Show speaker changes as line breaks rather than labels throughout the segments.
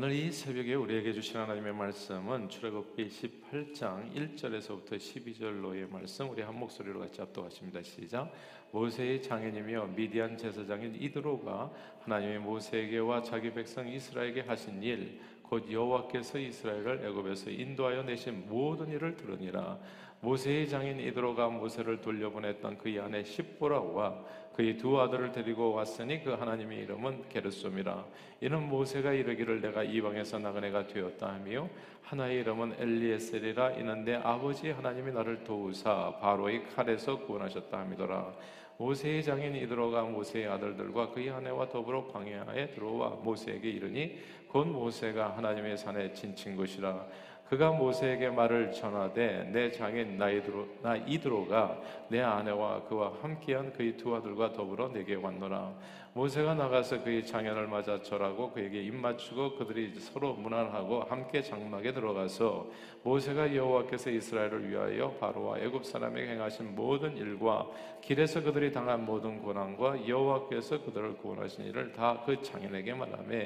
오늘 이 새벽에 우리에게 주신 하나님의 말씀은 출애굽기 18장 1절에서부터 12절로의 말씀 우리 한 목소리로 같이 합독하십니다. 시작. 모세의 장인이며 미디안 제사장인 이드로가 하나님의 모세에게와 자기 백성 이스라엘에게 하신 일, 곧 여호와께서 이스라엘을 애굽에서 인도하여 내신 모든 일을 들으니라. 모세의 장인 이드로가 모세를 돌려보냈던 그의 아내 십보라와 그의 두 아들을 데리고 왔으니 그 하나님의 이름은 게르솜이라. 이는 모세가 이르기를 내가 이방에서 나간 애가 되었다 하며 하나의 이름은 엘리에셀이라. 이는 내 아버지 하나님이 나를 도우사 바로의 칼에서 구원하셨다 함이더라. 모세의 장인 이드로가 모세의 아들들과 그의 아내와 더불어 광야에 들어와 모세에게 이르니 곧 모세가 하나님의 산에 진친 곳이라 그가 모세에게 말을 전하되 내 장인 나이드로, 나 이드로가 내 아내와 그와 함께한 그의 두 아들과 더불어 내게 왔노라. 모세가 나가서 그의 장인을 맞아 절하고 그에게 입 맞추고 그들이 서로 문안하고 함께 장막에 들어가서 모세가 여호와께서 이스라엘을 위하여 바로와 애굽 사람에게 행하신 모든 일과 길에서 그들이 당한 모든 고난과 여호와께서 그들을 구원하신 일을 다 그 장인에게 말하며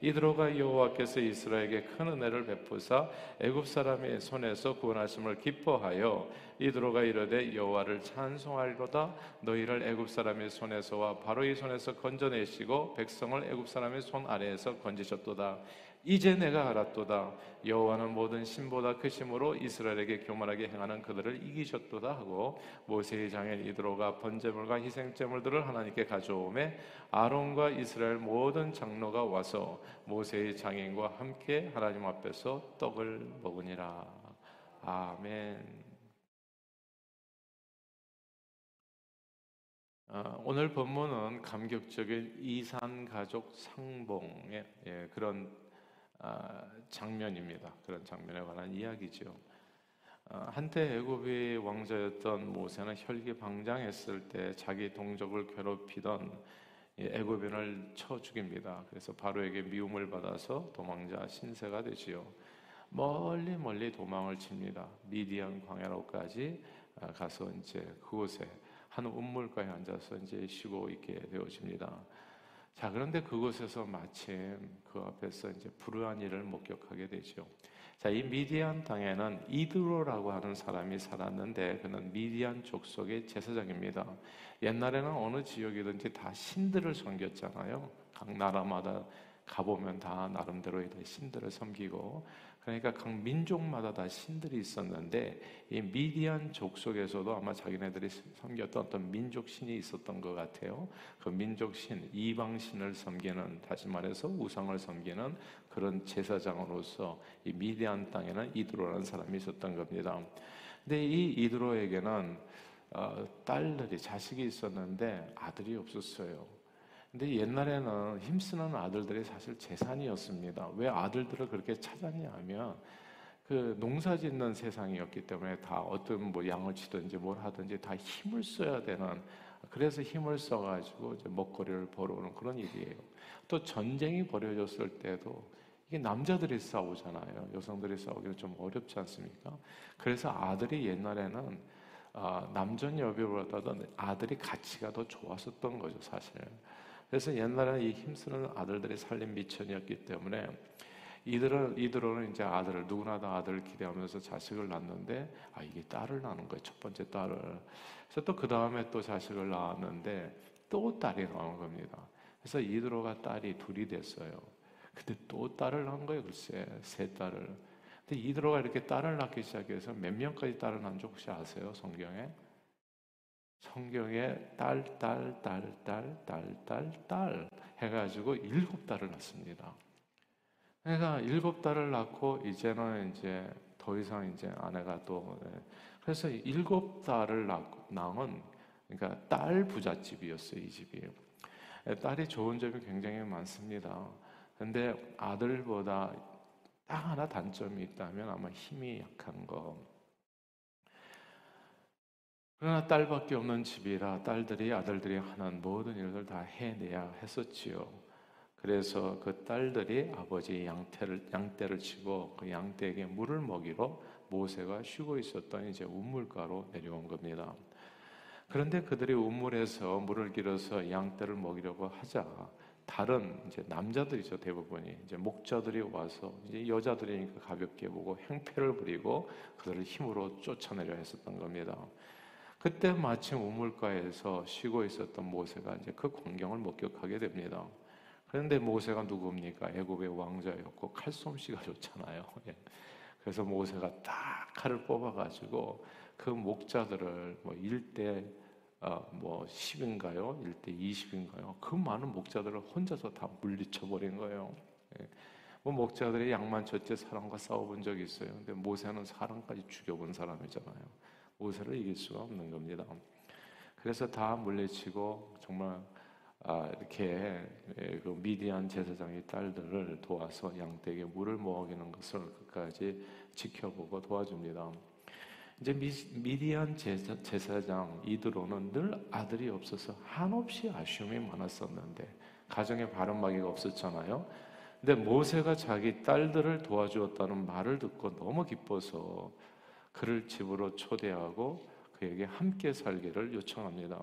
이드로가 여호와께서 이스라엘에게 큰 은혜를 베푸사 애굽 사람의 손에서 구원하심을 기뻐하여 이드로가 이르되 여호와를 찬송하리로다. 너희를 애굽 사람의 손에서와 바로의 손에서 건져내시고 백성을 애굽 사람의 손 아래에서 건지셨도다. 이제 내가 알았도다. 여호와는 모든 신보다 크심으로 이스라엘에게 교만하게 행하는 그들을 이기셨도다 하고 모세의 장인 이드로가 번제물과 희생제물들을 하나님께 가져오매 아론과 이스라엘 모든 장로가 와서 모세의 장인과 함께 하나님 앞에서 떡을 먹으니라. 아멘. 오늘 본문은 감격적인 이산 가족 상봉의 예, 그런 아, 장면입니다. 그런 장면에 관한 이야기죠. 아, 한때 애굽의 왕자였던 모세는 혈기방장했을 때 자기 동족을 괴롭히던 애굽인을 쳐 죽입니다. 그래서 바로에게 미움을 받아서 도망자 신세가 되지요. 멀리 멀리 도망을 칩니다. 미디안 광야로까지 아, 가서 이제 그곳에 한 우물가에 앉아서 이제 쉬고 있게 되어집니다. 자, 그런데 그곳에서 마침 그 앞에서 이제 불우한 일을 목격하게 되죠. 자, 이 미디안 땅에는 이드로라고 하는 사람이 살았는데 그는 미디안 족속의 제사장입니다. 옛날에는 어느 지역이든지 다 신들을 섬겼잖아요. 각 나라마다 가보면 다 나름대로 신들을 섬기고 그러니까 각 민족마다 다 신들이 있었는데 이 미디안 족속에서도 아마 자기네들이 섬겼던 어떤 민족 신이 있었던 것 같아요. 그 민족 신, 이방 신을 섬기는 다시 말해서 우상을 섬기는 그런 제사장으로서 이 미디안 땅에는 이드로라는 사람이 있었던 겁니다. 근데 이 이드로에게는 어, 딸들이 자식이 있었는데 아들이 없었어요. 근데 옛날에는 힘쓰는 아들들이 사실 재산이었습니다. 왜 아들들을 그렇게 찾았냐 하면 그 농사 짓는 세상이었기 때문에 다 어떤 뭐 양을 치든지 뭘 하든지 다 힘을 써야 되는 그래서 힘을 써가지고 이제 먹거리를 벌어오는 그런 일이에요. 또 전쟁이 벌어졌을 때도 이게 남자들이 싸우잖아요. 여성들이 싸우기는 좀 어렵지 않습니까? 그래서 아들이 옛날에는 아, 남전 여비보다도 아들이 가치가 더 좋았었던 거죠, 사실. 그래서 옛날에는 이 힘쓰는 아들들이 살림 미천이었기 때문에 이들은 이들은 이제 아들을 누구나 다 아들을 기대하면서 자식을 낳는데 아 이게 딸을 낳는 거예요 첫 번째 딸을. 그래서 또 그 다음에 또 자식을 낳았는데 또 딸이 나온 겁니다. 그래서 이드로가 딸이 둘이 됐어요. 근데 또 딸을 낳은 거예요 글쎄 세 딸을. 근데 이드로가 이렇게 딸을 낳기 시작해서 몇 명까지 딸을 낳은지 혹시 아세요 성경에 성경에 딸, 딸, 딸, 딸, 딸, 딸, 딸 해가지고 일곱 딸을 낳습니다. 그러니까 일곱 딸을 낳고 이제는 이제 더 이상 이제 아내가 또 네. 그래서 일곱 딸을 낳은 그러니까 딸 부잣집이었어요 이 집이. 딸이 좋은 점이 굉장히 많습니다. 근데 아들보다 딱 하나 단점이 있다면 아마 힘이 약한 거. 그러나 딸밖에 없는 집이라 딸들이 아들들이 하는 모든 일을 다 해내야 했었지요. 그래서 그 딸들이 아버지 양떼를 양떼를 치고 그 양떼에게 물을 먹이러 모세가 쉬고 있었던 이제 우물가로 내려온 겁니다. 그런데 그들이 우물에서 물을 길어서 양떼를 먹이려고 하자 다른 이제 남자들이죠 대부분이 이제 목자들이 와서 이제 여자들이니까 가볍게 보고 행패를 부리고 그들을 힘으로 쫓아내려 했었던 겁니다. 그때 마침 우물가에서 쉬고 있었던 모세가 이제 그 광경을 목격하게 됩니다. 그런데 모세가 누굽니까? 애굽의 왕자였고 칼솜씨가 좋잖아요. 예. 그래서 모세가 딱 칼을 뽑아가지고 그 목자들을 뭐 1대 어, 뭐 10인가요? 1대 20인가요? 그 많은 목자들을 혼자서 다 물리쳐 버린 거예요. 예. 뭐 목자들이 양만 젖제 사람과 싸워본 적이 있어요. 근데 모세는 사람까지 죽여본 사람이잖아요. 모세를 이길 수가 없는 겁니다. 그래서 다 물리치고 정말 아, 이렇게 예, 그 미디안 제사장의 딸들을 도와서 양떼에게 물을 먹이는 것을 끝까지 지켜보고 도와줍니다. 이제 미, 디안 제사, 제사장 이드로는 늘 아들이 없어서 한없이 아쉬움이 많았었는데 가정에 바른마귀가 없었잖아요. 근데 모세가 자기 딸들을 도와주었다는 말을 듣고 너무 기뻐서 그를 집으로 초대하고 그에게 함께 살기를 요청합니다.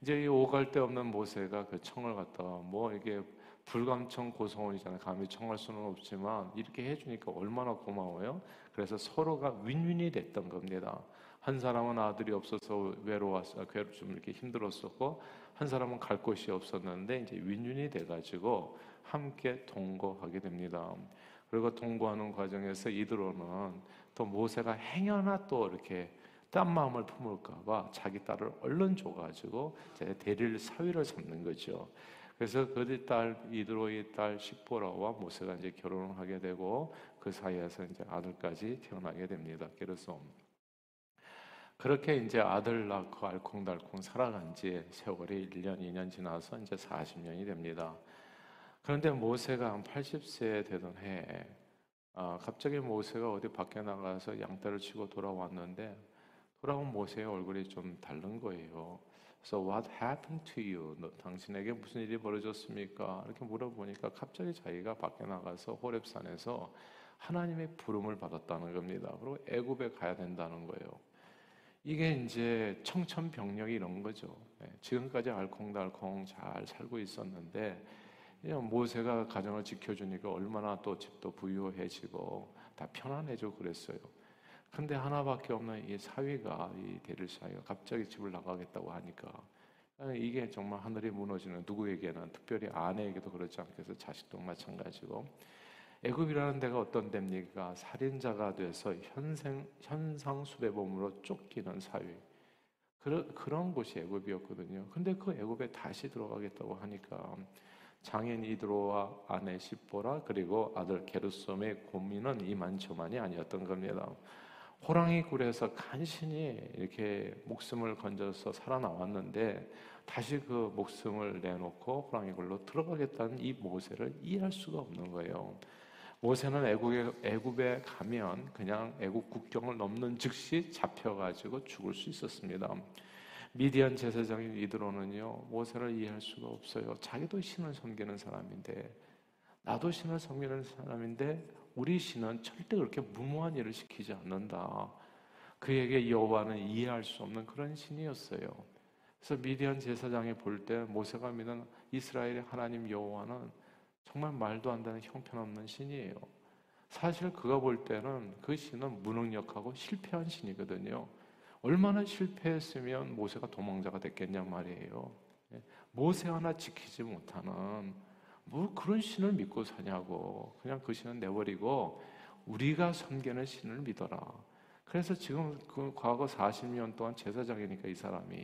이제 이 오갈 데 없는 모세가 그 청을 갖다가 뭐 이게 불감청 고소원이잖아요. 감히 청할 수는 없지만 이렇게 해주니까 얼마나 고마워요. 그래서 서로가 윈윈이 됐던 겁니다. 한 사람은 아들이 없어서 외로웠어, 좀 이렇게 힘들었었고, 한 사람은 갈 곳이 없었는데 이제 윈윈이 돼가지고 함께 동거하게 됩니다. 그리고 동거하는 과정에서 이들로는 또 모세가 행여나 또 이렇게 딴 마음을 품을까봐 자기 딸을 얼른 줘가지고 대릴 사위를 삼는 거죠. 그래서 그들 딸 이드로의 딸 시포라와 모세가 이제 결혼을 하게 되고 그 사이에서 이제 아들까지 태어나게 됩니다. 그래서 그렇게 이제 아들 낳고 알콩달콩 살아간 지 세월이 1년, 2년 지나서 이제 40년이 됩니다. 그런데 모세가 한 80세 되던 해에 아, 갑자기 모세가 어디 밖에 나가서 양떼를 치고 돌아왔는데 돌아온 모세의 얼굴이 좀 다른 거예요. So what happened to you? 너, 당신에게 무슨 일이 벌어졌습니까? 이렇게 물어보니까 갑자기 자기가 밖에 나가서 호렙산에서 하나님의 부름을 받았다는 겁니다. 그리고 애굽에 가야 된다는 거예요. 이게 이제 청천벽력이 이런 거죠. 네, 지금까지 알콩달콩 잘 살고 있었는데 모세가 가정을 지켜주니까 얼마나 또 집도 부유해지고 다 편안해지고 그랬어요. 근데 하나밖에 없는 이 사위가 이 대릴 사위가 갑자기 집을 나가겠다고 하니까 이게 정말 하늘이 무너지는 누구에게는 특별히 아내에게도 그렇지 않겠어 자식도 마찬가지고 애굽이라는 데가 어떤 데입니까? 살인자가 돼서 현생 현상 수배범으로 쫓기는 사회 그런 그런 곳이 애굽이었거든요. 근데 그 애굽에 다시 들어가겠다고 하니까 장인 이드로와 아내 시보라 그리고 아들 게르솜의 고민은 이만저만이 아니었던 겁니다. 호랑이 굴에서 간신히 이렇게 목숨을 건져서 살아나왔는데 다시 그 목숨을 내놓고 호랑이 굴로 들어가겠다는 이 모세를 이해할 수가 없는 거예요. 모세는 애국에, 애굽에 가면 그냥 애국 국경을 넘는 즉시 잡혀가지고 죽을 수 있었습니다. 미디안 제사장인 이드로는요 모세를 이해할 수가 없어요. 자기도 신을 섬기는 사람인데 나도 신을 섬기는 사람인데 우리 신은 절대 그렇게 무모한 일을 시키지 않는다. 그에게 여호와는 이해할 수 없는 그런 신이었어요. 그래서 미디안 제사장이 볼 때 모세가 믿는 이스라엘의 하나님 여호와는 정말 말도 안 되는 형편없는 신이에요. 사실 그가 볼 때는 그 신은 무능력하고 실패한 신이거든요. 얼마나 실패했으면 모세가 도망자가 됐겠냐 말이에요. 예? 모세 하나 지키지 못하는 뭐 그런 신을 믿고 사냐고. 그냥 그 신은 내버리고 우리가 섬기는 신을 믿어라. 그래서 지금 그 과거 40년 동안 제사장이니까 이 사람이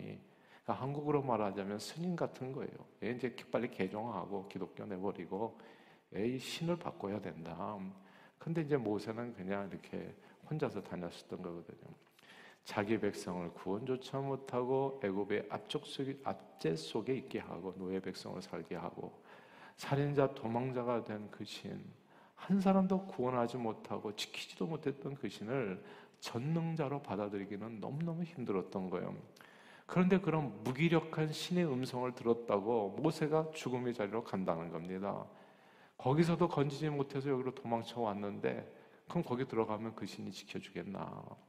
그러니까 한국으로 말하자면 스님 같은 거예요. 이제 빨리 개종하고 기독교 내버리고 이 신을 바꿔야 된다. 근데 이제 모세는 그냥 이렇게 혼자서 다녔었던 거거든요. 자기 백성을 구원조차 못하고 애굽의 압축 속에 압제 속에 있게 하고 노예 백성을 살게 하고 살인자 도망자가 된 그 신, 한 사람도 구원하지 못하고 지키지도 못했던 그 신을 전능자로 받아들이기는 너무너무 힘들었던 거예요. 그런데 그런 무기력한 신의 음성을 들었다고 모세가 죽음의 자리로 간다는 겁니다. 거기서도 건지지 못해서 여기로 도망쳐 왔는데 그럼 거기 들어가면 그 신이 지켜주겠나?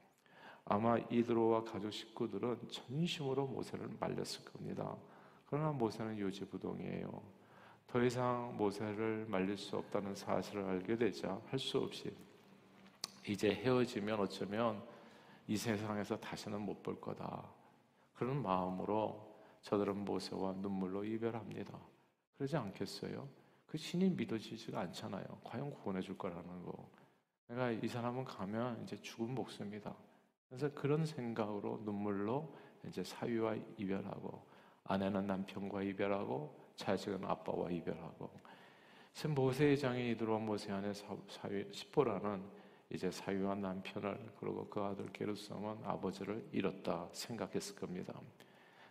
아마 이드로와 가족 식구들은 전심으로 모세를 말렸을 겁니다. 그러나 모세는 요지부동이에요. 더 이상 모세를 말릴 수 없다는 사실을 알게 되자 할 수 없이 이제 헤어지면 어쩌면 이 세상에서 다시는 못 볼 거다. 그런 마음으로 저들은 모세와 눈물로 이별합니다. 그러지 않겠어요? 그 신이 믿어지지가 않잖아요. 과연 구원해 줄 거라는 거. 내가 이 사람은 가면 이제 죽은 목숨이다. 그래서 그런 생각으로 눈물로 이제 사위와 이별하고 아내는 남편과 이별하고 자식은 아빠와 이별하고 지금 모세의 장이 들어온 모세 안에 사위 시보라는 이제 사위와 남편을 그리고 그 아들 게르솜은 아버지를 잃었다 생각했을 겁니다.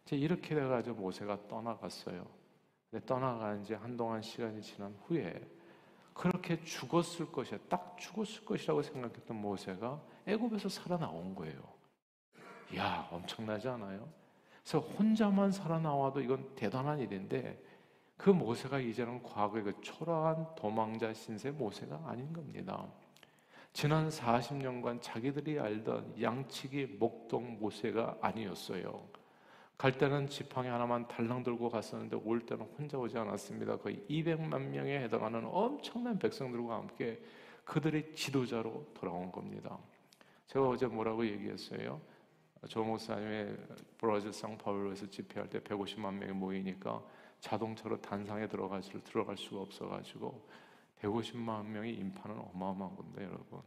이제 이렇게 돼가지고 모세가 떠나갔어요. 떠나간 지 한동안 시간이 지난 후에 그렇게 죽었을 것이야. 딱 죽었을 것이라고 생각했던 모세가 애굽에서 살아나온 거예요. 야, 엄청나지 않아요? 그래서 혼자만 살아나와도 이건 대단한 일인데 그 모세가 이제는 과거의 그 초라한 도망자 신세 모세가 아닌 겁니다. 지난 40년간 자기들이 알던 양치기 목동 모세가 아니었어요. 갈 때는 지팡이 하나만 달랑 들고 갔었는데 올 때는 혼자 오지 않았습니다. 거의 200만 명에 해당하는 엄청난 백성들과 함께 그들의 지도자로 돌아온 겁니다. 제가 어제 뭐라고 얘기했어요? 조 목사님의 브라질 상 파울로에서 집회할 때 150만 명이 모이니까 자동차로 단상에 들어갈, 수, 들어갈 수가 없어가지고 150만 명이 인파는 어마어마한 건데 여러분.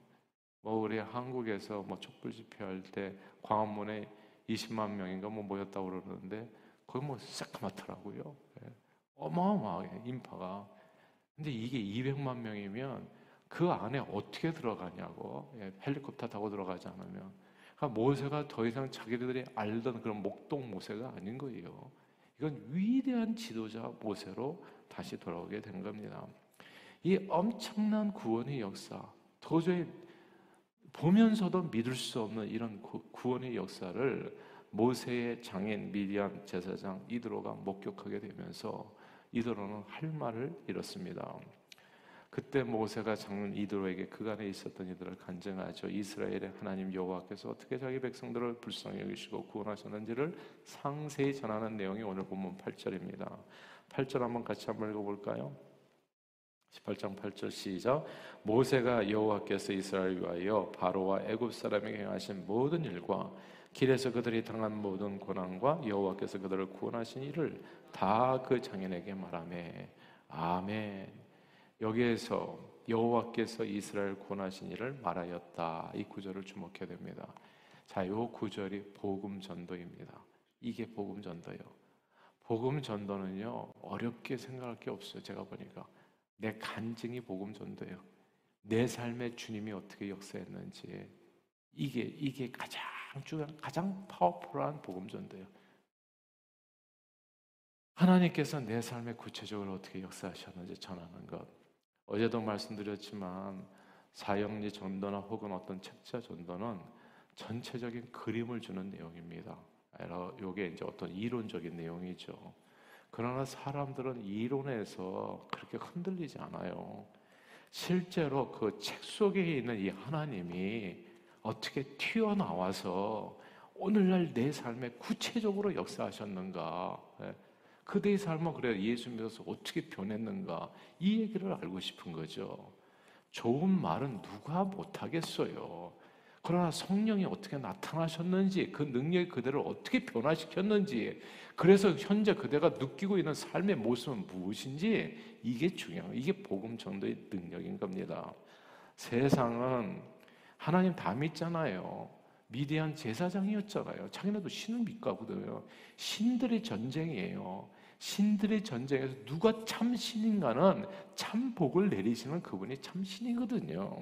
뭐 우리 한국에서 뭐 촛불 집회할 때 광화문에 20만 명인가 뭐 모였다고 그러는데 거기 뭐 새까맣더라고요. 예. 어마어마하게 인파가. 근데 이게 200만 명이면 그 안에 어떻게 들어가냐고 예, 헬리콥터 타고 들어가지 않으면 그러니까 모세가 더 이상 자기들이 알던 그런 목동 모세가 아닌 거예요. 이건 위대한 지도자 모세로 다시 돌아오게 된 겁니다. 이 엄청난 구원의 역사, 도저히 보면서도 믿을 수 없는 이런 구원의 역사를 모세의 장인 미디안 제사장 이드로가 목격하게 되면서 이드로는 할 말을 잃었습니다. 그때 모세가 장군 이드로에게 그간에 있었던 이들을 간증하죠. 이스라엘의 하나님 여호와께서 어떻게 자기 백성들을 불쌍히 여기시고 구원하셨는지를 상세히 전하는 내용이 오늘 본문 8절입니다. 8절 한번 같이 한번 읽어볼까요? 18장 8절 시작. 모세가 여호와께서 이스라엘 위하여 바로와 애굽 사람에게 행하신 모든 일과 길에서 그들이 당한 모든 고난과 여호와께서 그들을 구원하신 일을 다 그 장인에게 말하매. 아멘. 여기에서 여호와께서 이스라엘 구원하신 일을 말하였다. 이 구절을 주목해야 됩니다. 자, 이 구절이 복음 전도입니다. 이게 복음 전도예요. 복음 전도는요 어렵게 생각할 게 없어요 제가 보니까 내 간증이 복음 전도예요. 내 삶에 주님이 어떻게 역사했는지 이게 이게 가장 중요한 가장 파워풀한 복음 전도예요. 하나님께서 내 삶에 구체적으로 어떻게 역사하셨는지 전하는 것. 어제도 말씀드렸지만 사형리 전도나 혹은 어떤 책자 전도는 전체적인 그림을 주는 내용입니다. 이게 이제 어떤 이론적인 내용이죠. 그러나 사람들은 이론에서 그렇게 흔들리지 않아요. 실제로 그 책 속에 있는 이 하나님이 어떻게 튀어나와서 오늘날 내 삶에 구체적으로 역사하셨는가. 예. 그대의 삶은 그래 예수 믿어서 어떻게 변했는가. 이 얘기를 알고 싶은 거죠. 좋은 말은 누가 못하겠어요. 그러나 성령이 어떻게 나타나셨는지, 그 능력이 그대를 어떻게 변화시켰는지, 그래서 현재 그대가 느끼고 있는 삶의 모습은 무엇인지 이게 중요해요. 이게 복음 전도의 능력인 겁니다. 세상은 하나님 다 믿잖아요. 미디안 제사장이었잖아요. 자기네도 신을 믿거든요. 신들의 전쟁이에요. 신들의 전쟁에서 누가 참 신인가는 참 복을 내리시는 그분이 참 신이거든요.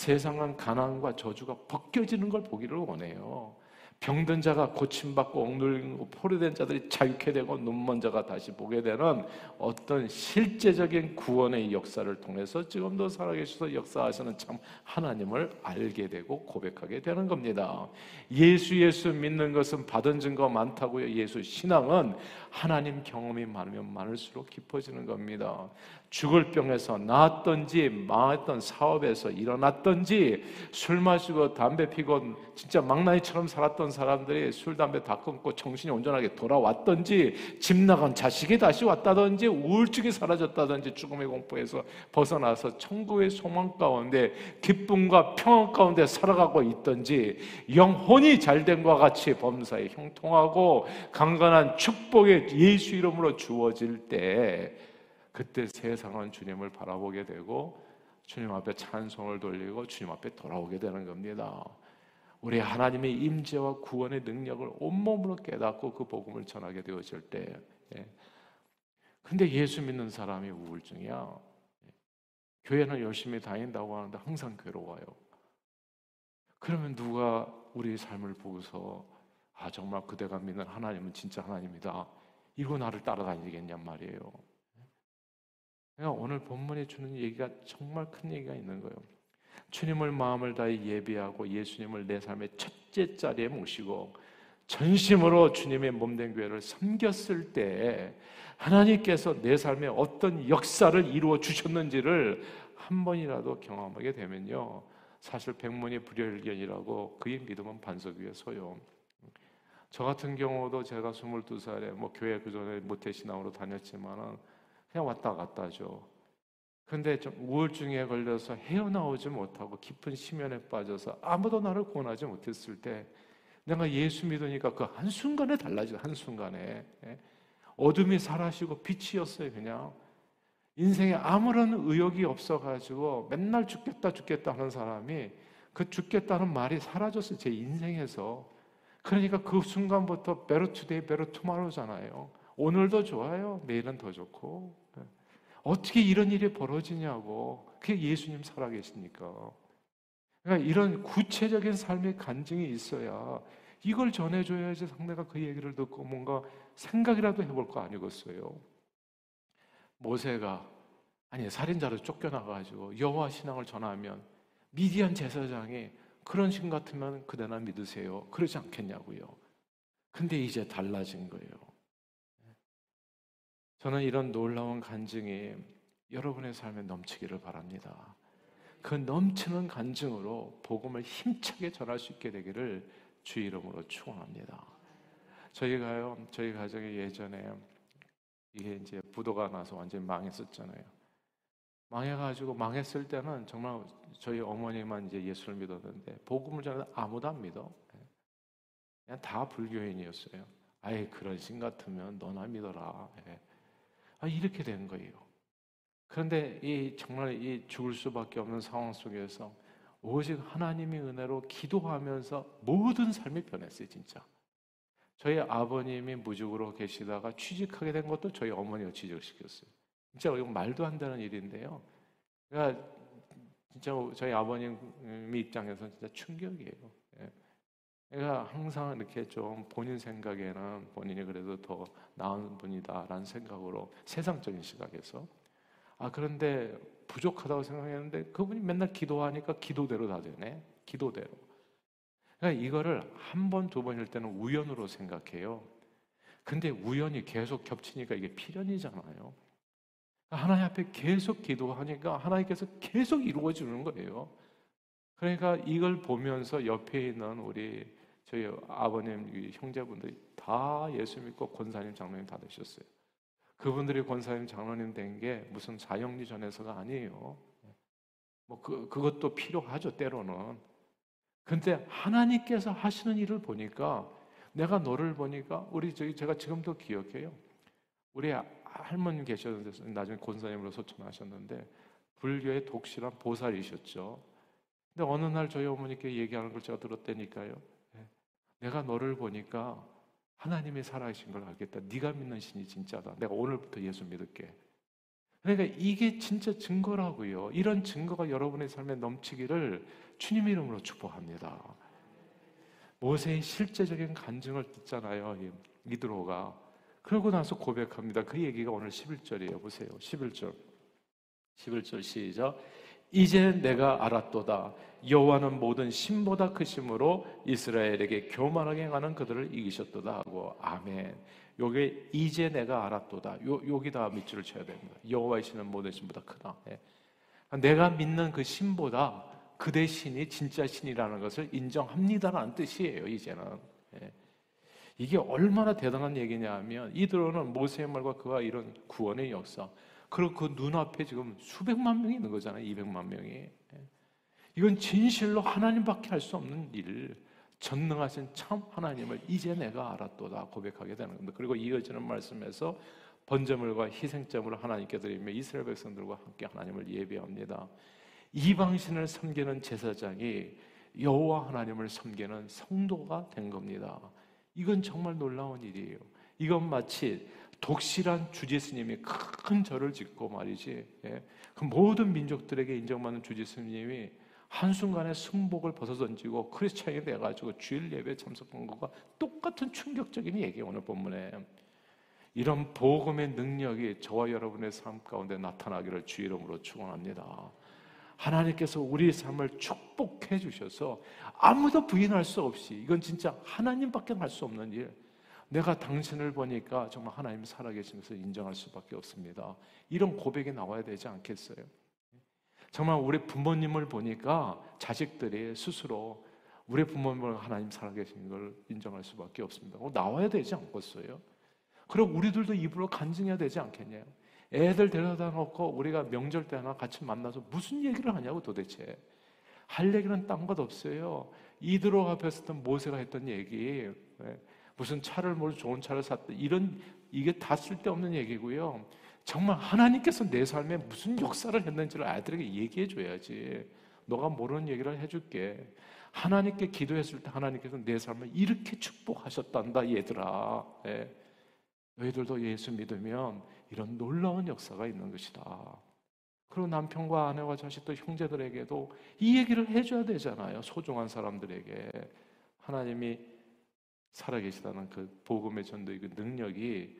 세상은 가난과 저주가 벗겨지는 걸 보기를 원해요. 병든 자가 고침받고 억눌리고 포로된 자들이 자유케 되고 눈먼 자가 다시 보게 되는 어떤 실제적인 구원의 역사를 통해서 지금도 살아계셔서 역사하시는 참 하나님을 알게 되고 고백하게 되는 겁니다. 예수 예수 믿는 것은 받은 증거 많다고요. 예수 신앙은 하나님 경험이 많으면 많을수록 깊어지는 겁니다. 죽을 병에서 나았던지 망했던 사업에서 일어났던지 술 마시고 담배 피고 진짜 망나니처럼 살았던 사람들이 술 담배 다 끊고 정신이 온전하게 돌아왔던지 집 나간 자식이 다시 왔다든지 우울증이 사라졌다든지 죽음의 공포에서 벗어나서 천국의 소망 가운데 기쁨과 평안 가운데 살아가고 있던지 영혼이 잘된 것 같이 범사에 형통하고 강건한 축복의 예수 이름으로 주어질 때 그때 세상은 주님을 바라보게 되고 주님 앞에 찬송을 돌리고 주님 앞에 돌아오게 되는 겁니다. 우리 하나님의 임재와 구원의 능력을 온몸으로 깨닫고 그 복음을 전하게 되어질 때. 예. 근데 예수 믿는 사람이 우울증이야. 교회는 열심히 다닌다고 하는데 항상 괴로워요. 그러면 누가 우리 삶을 보고서 아 정말 그대가 믿는 하나님은 진짜 하나님이다. 이거 나를 따라다니겠냔 말이에요. 그러니까 오늘 본문에 주는 얘기가 정말 큰 얘기가 있는 거예요. 주님을 마음을 다해 예배하고 예수님을 내 삶의 첫째 자리에 모시고 전심으로 주님의 몸된 교회를 섬겼을 때 하나님께서 내 삶에 어떤 역사를 이루어 주셨는지를 한 번이라도 경험하게 되면요. 사실 백문이 불여일견이라고 그의 믿음은 반석 위에 서요. 저 같은 경우도 제가 22살에 뭐 교회 그 전에 모태신앙으로 다녔지만은 그냥 왔다 갔다 하죠. 근데 좀 우울증에 걸려서 헤어나오지 못하고 깊은 심연에 빠져서 아무도 나를 구원하지 못했을 때 내가 예수 믿으니까 그 한순간에 달라져 한순간에 예? 어둠이 사라지고 빛이었어요 그냥 인생에 아무런 의욕이 없어가지고 맨날 죽겠다 죽겠다 하는 사람이 그 죽겠다는 말이 사라졌어요 제 인생에서 그러니까 그 순간부터 better today better tomorrow잖아요 오늘도 좋아요 내일은 더 좋고 어떻게 이런 일이 벌어지냐고. 그게 예수님 살아계시니까. 그러니까 이런 구체적인 삶의 간증이 있어야 이걸 전해줘야지 상대가 그 얘기를 듣고 뭔가 생각이라도 해볼 거 아니겠어요. 모세가 아니 살인자로 쫓겨나가지고 여호와 신앙을 전하면 미디안 제사장이 그런 신 같으면 그대나 믿으세요. 그러지 않겠냐고요. 근데 이제 달라진 거예요. 저는 이런 놀라운 간증이 여러분의 삶에 넘치기를 바랍니다. 그 넘치는 간증으로 복음을 힘차게 전할 수 있게 되기를 주 이름으로 축원합니다. 저희가요, 저희 가정이 예전에 이게 이제 부도가 나서 완전히 망했었잖아요. 망해가지고 망했을 때는 정말 저희 어머니만 이제 예수를 믿었는데 복음을 전해 아무도 안 믿어. 그냥 다 불교인이었어요. 아예 그런 신 같으면 너나 믿어라. 예. 아, 이렇게 된 거예요. 그런데 이 정말 이 죽을 수밖에 없는 상황 속에서 오직 하나님의 은혜로 기도하면서 모든 삶이 변했어요, 진짜. 저희 아버님이 무직으로 계시다가 취직하게 된 것도 저희 어머니가 취직을 시켰어요. 진짜 이거 말도 안 되는 일인데요. 그러니까 진짜 저희 아버님 입장에서는 진짜 충격이에요. 그러니까 항상 이렇게 좀 본인 생각에는 본인이 그래도 더 나은 분이다라는 생각으로 세상적인 시각에서. 아 그런데 부족하다고 생각했는데 그분이 맨날 기도하니까 기도대로 다 되네. 기도대로. 그러니까 이거를 한 번 두 번일 때는 우연으로 생각해요. 근데 우연이 계속 겹치니까 이게 필연이잖아요 하나님 앞에 계속 기도하니까 하나님께서 계속 이루어지는 거예요 그러니까 이걸 보면서 옆에 있는 우리 저희 아버님 형제분들이 다 예수 믿고 권사님 장로님 다 되셨어요. 그분들이 권사님 장로님 된 게 무슨 자영리 전에서가 아니에요. 뭐 그, 그것도 필요하죠 때로는. 근데 하나님께서 하시는 일을 보니까 내가 너를 보니까 우리 저기 제가 지금도 기억해요. 우리 할머님 계셨는데 나중에 권사님으로 소천하셨는데 불교의 독실한 보살이셨죠. 근데 어느 날 저희 어머니께 얘기하는 걸 제가 들었다니까요. 내가 너를 보니까 하나님이 살아계신 걸 알겠다. 네가 믿는 신이 진짜다. 내가 오늘부터 예수 믿을게. 그러니까 이게 진짜 증거라고요. 이런 증거가 여러분의 삶에 넘치기를 주님 이름으로 축복합니다. 모세의 실제적인 간증을 듣잖아요. 이드로가. 그러고 나서 고백합니다. 그 얘기가 오늘 11절이에요. 보세요. 11절. 11절 시작. 이제 내가 알았도다. 여호와는 모든 신보다 크심으로 이스라엘에게 교만하게 행하는 그들을 이기셨도다 하고 아멘. 요게 이제 내가 알았도다. 요 여기다 밑줄을 쳐야 됩니다. 여호와의 신은 모든 신보다 크다. 예. 내가 믿는 그 신보다 그 대 신이 진짜 신이라는 것을 인정합니다라는 뜻이에요. 이제는 예. 이게 얼마나 대단한 얘기냐 하면 이들어는 모세의 말과 그와 이런 구원의 역사 그리고 그 눈앞에 지금 수백만 명이 있는 거잖아요. 200만 명이. 예. 이건 진실로 하나님밖에 할 수 없는 일. 전능하신 참 하나님을 이제 내가 알았도다 고백하게 되는 겁니다. 그리고 이어지는 말씀에서 번제물과 희생점을 하나님께 드리며 이스라엘 백성들과 함께 하나님을 예배합니다. 이방신을 섬기는 제사장이 여호와 하나님을 섬기는 성도가 된 겁니다. 이건 정말 놀라운 일이에요. 이건 마치 독실한 주제스님이 큰 절을 짓고 말이지. 예. 그 모든 민족들에게 인정받는 주제스님이 한순간에 승복을 벗어던지고 크리스찬이 돼가지고 주일 예배에 참석한 것과 똑같은 충격적인 얘기 오늘 본문에 이런 복음의 능력이 저와 여러분의 삶 가운데 나타나기를 주 이름으로 축원합니다. 하나님께서 우리 삶을 축복해 주셔서 아무도 부인할 수 없이 이건 진짜 하나님밖에 할 수 없는 일. 내가 당신을 보니까 정말 하나님 살아계시면서 인정할 수밖에 없습니다. 이런 고백이 나와야 되지 않겠어요? 정말 우리 부모님을 보니까 자식들이 스스로 우리 부모님을 하나님 살아계신 걸 인정할 수밖에 없습니다. 나와야 되지 않겠어요? 그럼 우리들도 입으로 간증해야 되지 않겠냐요? 애들 데려다 놓고 우리가 명절 때나 같이 만나서 무슨 얘기를 하냐고 도대체. 할 얘기는 딴 것 없어요. 이드로 앞에서 던 모세가 했던 얘기. 예. 무슨 차를 뭘 좋은 차를 샀다. 이런, 이게 다 쓸데없는 얘기고요. 정말 하나님께서 내 삶에 무슨 역사를 했는지를 아이들에게 얘기해 줘야지. 너가 모르는 얘기를 해줄게. 하나님께 기도했을 때 하나님께서 내 삶을 이렇게 축복하셨단다, 얘들아. 예. 너희들도 예수 믿으면 이런 놀라운 역사가 있는 것이다. 그리고 남편과 아내와 자식도 형제들에게도 이 얘기를 해줘야 되잖아요. 소중한 사람들에게. 하나님이 살아계시다는 그 복음의 전도의 그 능력이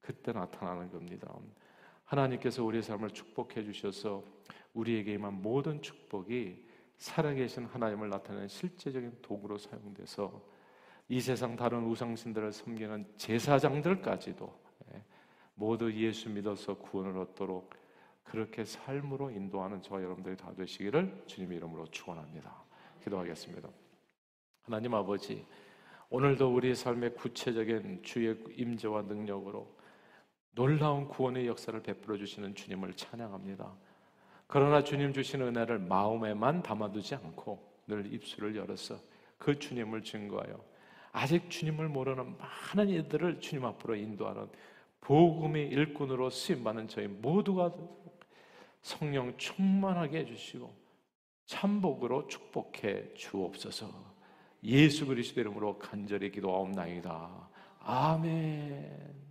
그때 나타나는 겁니다. 하나님께서 우리의 삶을 축복해 주셔서 우리에게 임한 모든 축복이 살아계신 하나님을 나타내는 실제적인 도구로 사용돼서 이 세상 다른 우상신들을 섬기는 제사장들까지도 예, 모두 예수 믿어서 구원을 얻도록 그렇게 삶으로 인도하는 저와 여러분들이 다 되시기를 주님 이름으로 축원합니다. 기도하겠습니다. 하나님 아버지, 오늘도 우리 삶의 구체적인 주의 임재와 능력으로 놀라운 구원의 역사를 베풀어 주시는 주님을 찬양합니다. 그러나 주님 주신 은혜를 마음에만 담아두지 않고 늘 입술을 열어서 그 주님을 증거하여 아직 주님을 모르는 많은 이들을 주님 앞으로 인도하는 복음의 일꾼으로 쓰임 받는 저희 모두가 성령 충만하게 해 주시고 참복으로 축복해 주옵소서 예수 그리스도 이름으로 간절히 기도하옵나이다. 아멘.